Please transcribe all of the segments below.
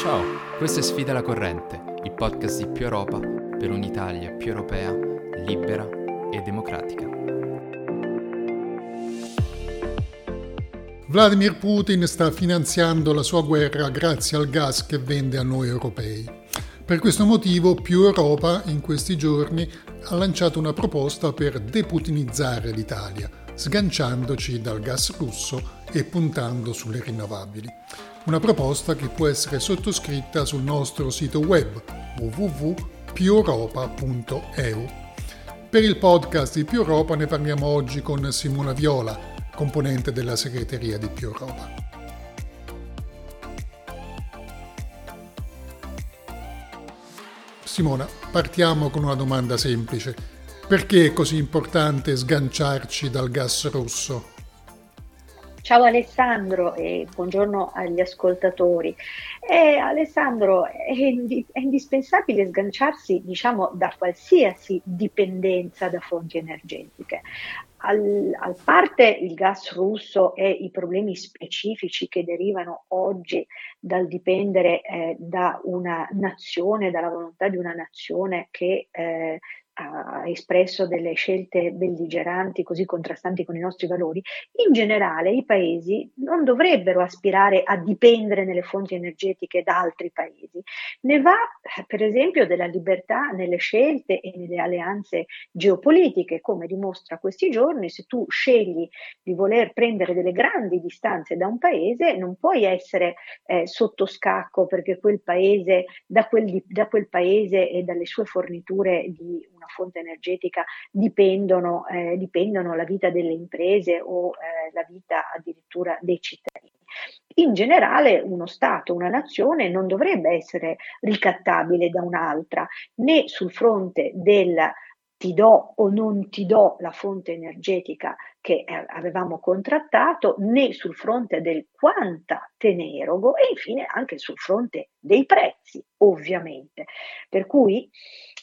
Ciao, questo è Sfida la Corrente, il podcast di Più Europa per un'Italia più europea, libera e democratica. Vladimir Putin sta finanziando la sua guerra grazie al gas che vende a noi europei. Per questo motivo Più Europa in questi giorni ha lanciato una proposta per deputinizzare l'Italia, sganciandoci dal gas russo e puntando sulle rinnovabili. Una proposta che può essere sottoscritta sul nostro sito web www.piueuropa.eu. Per il podcast di Più Europa ne parliamo oggi con Simona Viola, componente della segreteria di Più Europa. Simona, partiamo con una domanda semplice. Perché è così importante sganciarci dal gas russo? Ciao Alessandro e buongiorno agli ascoltatori. Eh, Alessandro, è, è, indispensabile sganciarsi diciamo, da qualsiasi dipendenza da fonti energetiche. A parte il gas russo e i problemi specifici che derivano oggi dal dipendere eh, da una nazione, dalla volontà di una nazione che eh, ha espresso delle scelte belligeranti così contrastanti con i nostri valori, in generale i paesi non dovrebbero aspirare a dipendere nelle fonti energetiche da altri paesi. Ne va per esempio della libertà nelle scelte e nelle alleanze geopolitiche, come dimostra questi giorni, se tu scegli di voler prendere delle grandi distanze da un paese, non puoi essere eh, sotto scacco perché quel paese, da quel, da quel paese e dalle sue forniture di una fonte energetica dipendono, eh, dipendono la vita delle imprese o eh, la vita addirittura dei cittadini. In generale uno Stato, una nazione non dovrebbe essere ricattabile da un'altra né sul fronte del ti do o non ti do la fonte energetica che eh, avevamo contrattato, né sul fronte del quanta te ne erogo e infine anche sul fronte dei prezzi, ovviamente. Per cui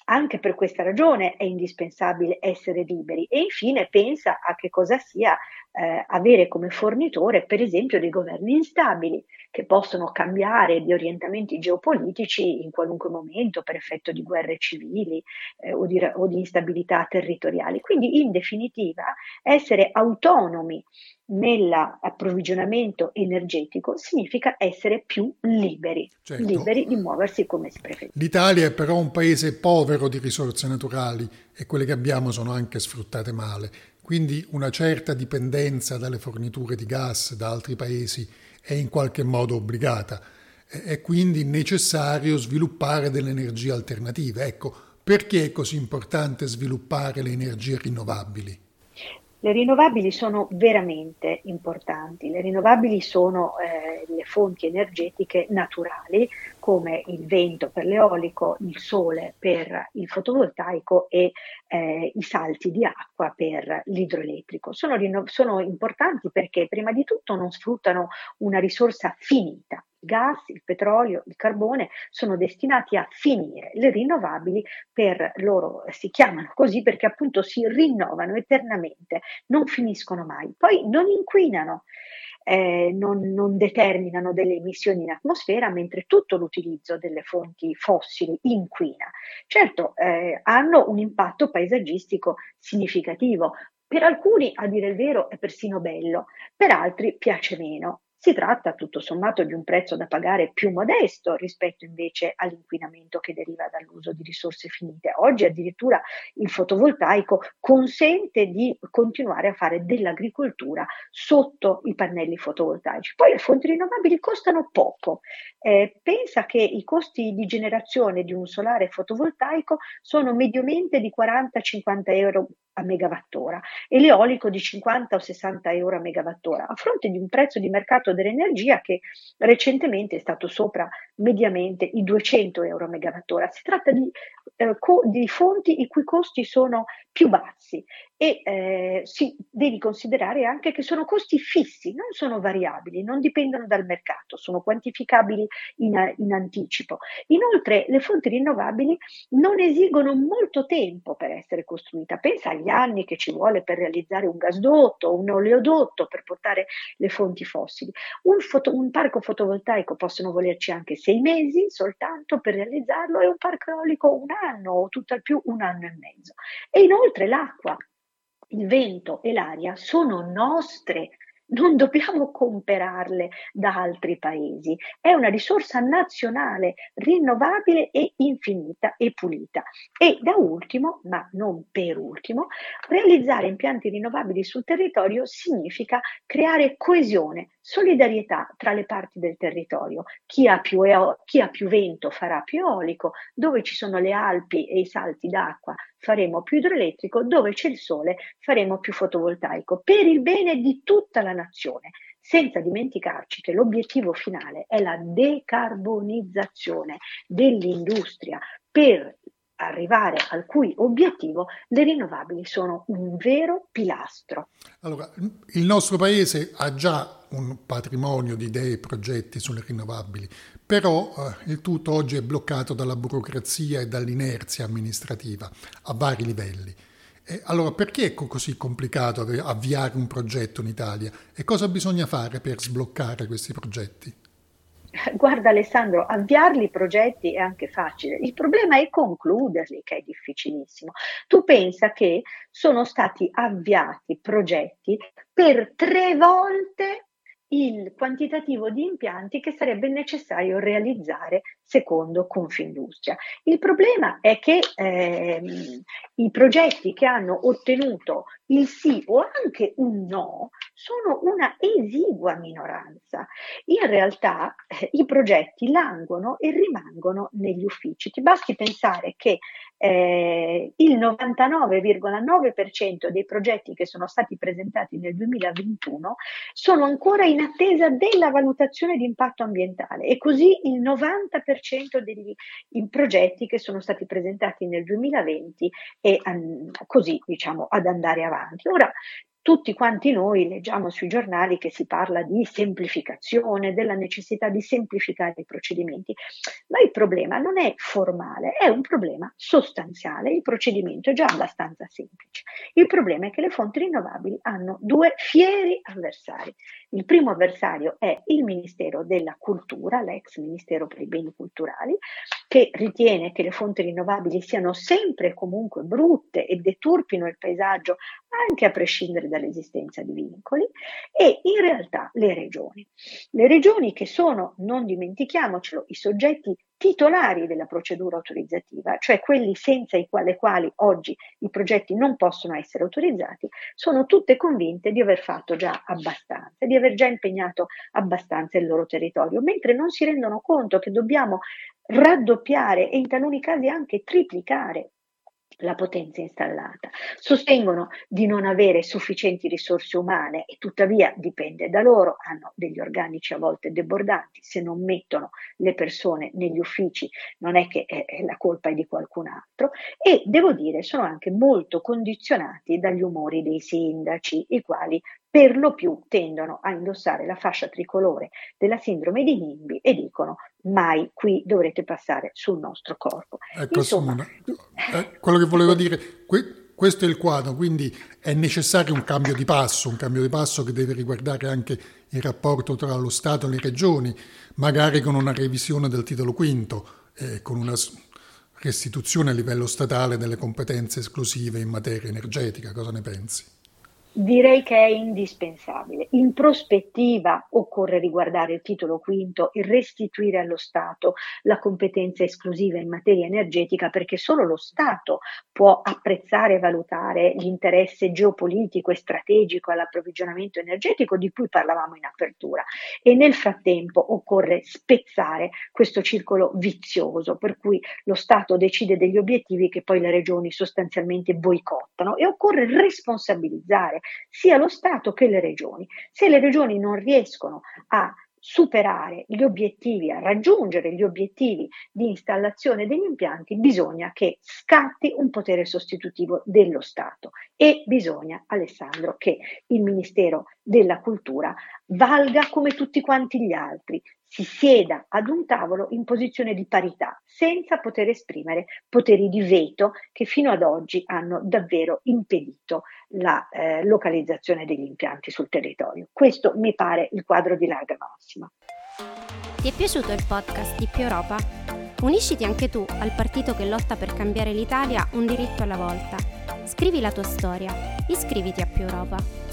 anche per questa ragione è indispensabile essere liberi. E infine pensa a che cosa sia eh, avere come fornitore, per esempio, dei governi instabili che possono cambiare di orientamenti geopolitici in qualunque momento per effetto di guerre civili eh, o, di, o di instabilità territoriali. Quindi, in definitiva, essere autonomi nell'approvvigionamento energetico significa essere più liberi, certo. liberi di muoversi come si preferisce. L'Italia è però un paese povero di risorse naturali e quelle che abbiamo sono anche sfruttate male, quindi una certa dipendenza dalle forniture di gas da altri paesi è in qualche modo obbligata. È quindi necessario sviluppare delle energie alternative. Ecco, perché è così importante sviluppare le energie rinnovabili? Le rinnovabili sono veramente importanti, le rinnovabili sono eh, le fonti energetiche naturali come il vento per l'eolico, il sole per il fotovoltaico e eh, i salti di acqua per l'idroelettrico. Sono, rinno- sono importanti perché prima di tutto non sfruttano una risorsa finita, gas, il petrolio, il carbone sono destinati a finire. Le rinnovabili per loro si chiamano così perché appunto si rinnovano eternamente, non finiscono mai. Poi non inquinano. Eh, non, non, determinano delle emissioni in atmosfera, mentre tutto l'utilizzo delle fonti fossili inquina. Certo, eh, hanno un impatto paesaggistico significativo. Per alcuni, a dire il vero, è persino bello, per altri piace meno. Si tratta tutto sommato di un prezzo da pagare più modesto rispetto invece all'inquinamento che deriva dall'uso di risorse finite. Oggi addirittura il fotovoltaico consente di continuare a fare dell'agricoltura sotto i pannelli fotovoltaici. Poi le fonti rinnovabili costano poco. Eh, pensa che i costi di generazione di un solare fotovoltaico sono mediamente di 40-50 euro a megawattora e l'eolico di 50 o 60 euro a megawattora, a fronte di un prezzo di mercato dell'energia che recentemente è stato sopra mediamente i 200 euro a megawattora. Si tratta di, eh, co- di fonti i cui costi sono più bassi e eh, si, devi considerare anche che sono costi fissi, non sono variabili, non dipendono dal mercato, sono quantificabili in, in anticipo. Inoltre le fonti rinnovabili non esigono molto tempo per essere costruite. Pensa agli gli anni che ci vuole per realizzare un gasdotto, un oleodotto per portare le fonti fossili. Un, foto, un parco fotovoltaico possono volerci anche sei mesi soltanto per realizzarlo e un parco eolico un anno o tutto al più un anno e mezzo. E inoltre l'acqua, il vento e l'aria sono nostre non dobbiamo comperarle da altri paesi, è una risorsa nazionale rinnovabile e infinita e pulita. E da ultimo, ma non per ultimo, realizzare impianti rinnovabili sul territorio significa creare coesione, solidarietà tra le parti del territorio. Chi ha più, eo- chi ha più vento farà più eolico, dove ci sono le Alpi e i salti d'acqua faremo più idroelettrico, dove c'è il sole faremo più fotovoltaico, per il bene di tutta la nazione, senza dimenticarci che l'obiettivo finale è la decarbonizzazione dell'industria per arrivare al cui obiettivo le rinnovabili sono un vero pilastro. Allora, il nostro paese ha già un patrimonio di idee e progetti sulle rinnovabili, però eh, il tutto oggi è bloccato dalla burocrazia e dall'inerzia amministrativa a vari livelli. E allora perché è così complicato avviare un progetto in Italia e cosa bisogna fare per sbloccare questi progetti? Guarda Alessandro, avviarli i progetti è anche facile, il problema è concluderli che è difficilissimo. Tu pensa che sono stati avviati progetti per tre volte il quantitativo di impianti che sarebbe necessario realizzare secondo Confindustria. Il problema è che ehm, i progetti che hanno ottenuto il sì o anche un no sono una esigua minoranza. In realtà eh, i progetti languono e rimangono negli uffici. Ti basti pensare che eh, il 99,9% dei progetti che sono stati presentati nel 2021 sono ancora in attesa della valutazione di impatto ambientale e così il 90% degli progetti che sono stati presentati nel 2020 è um, così diciamo ad andare avanti. Ora tutti quanti noi leggiamo sui giornali che si parla di semplificazione, della necessità di semplificare i procedimenti, ma il problema non è formale, è un problema sostanziale. Il procedimento è già abbastanza semplice. Il problema è che le fonti rinnovabili hanno due fieri avversari. Il primo avversario è il Ministero della Cultura, l'ex Ministero per i beni culturali, che ritiene che le fonti rinnovabili siano sempre e comunque brutte e deturpino il paesaggio anche a prescindere dall'esistenza di vincoli, e in realtà le regioni. Le regioni che sono, non dimentichiamocelo, i soggetti titolari della procedura autorizzativa, cioè quelli senza i quali, quali oggi i progetti non possono essere autorizzati, sono tutte convinte di aver fatto già abbastanza, di aver già impegnato abbastanza il loro territorio, mentre non si rendono conto che dobbiamo raddoppiare e in taluni casi anche triplicare la potenza installata. Sostengono di non avere sufficienti risorse umane e tuttavia dipende da loro, hanno degli organici a volte debordanti, se non mettono le persone negli uffici non è che è, è la colpa è di qualcun altro e devo dire sono anche molto condizionati dagli umori dei sindaci, i quali per lo più tendono a indossare la fascia tricolore della sindrome di Nimbi e dicono mai qui dovrete passare sul nostro corpo. Ecco, Insomma, eh, quello che volevo dire, que- questo è il quadro, quindi è necessario un cambio di passo, un cambio di passo che deve riguardare anche il rapporto tra lo Stato e le regioni, magari con una revisione del titolo quinto, eh, con una restituzione a livello statale delle competenze esclusive in materia energetica. Cosa ne pensi? Direi che è indispensabile. In prospettiva occorre riguardare il titolo quinto e restituire allo Stato la competenza esclusiva in materia energetica perché solo lo Stato può apprezzare e valutare l'interesse geopolitico e strategico all'approvvigionamento energetico di cui parlavamo in apertura e nel frattempo occorre spezzare questo circolo vizioso per cui lo Stato decide degli obiettivi che poi le regioni sostanzialmente boicottano e occorre responsabilizzare sia lo Stato che le regioni. Se le regioni non riescono a superare gli obiettivi, a raggiungere gli obiettivi di installazione degli impianti, bisogna che scatti un potere sostitutivo dello Stato e bisogna, Alessandro, che il Ministero della Cultura valga come tutti quanti gli altri, si sieda ad un tavolo in posizione di parità, senza poter esprimere poteri di veto che fino ad oggi hanno davvero impedito la eh, localizzazione degli impianti sul territorio. Questo mi pare il quadro di larga massima. Ti è piaciuto il podcast di Più Europa? Unisciti anche tu al partito che lotta per cambiare l'Italia un diritto alla volta. Scrivi la tua storia, iscriviti a Più Europa.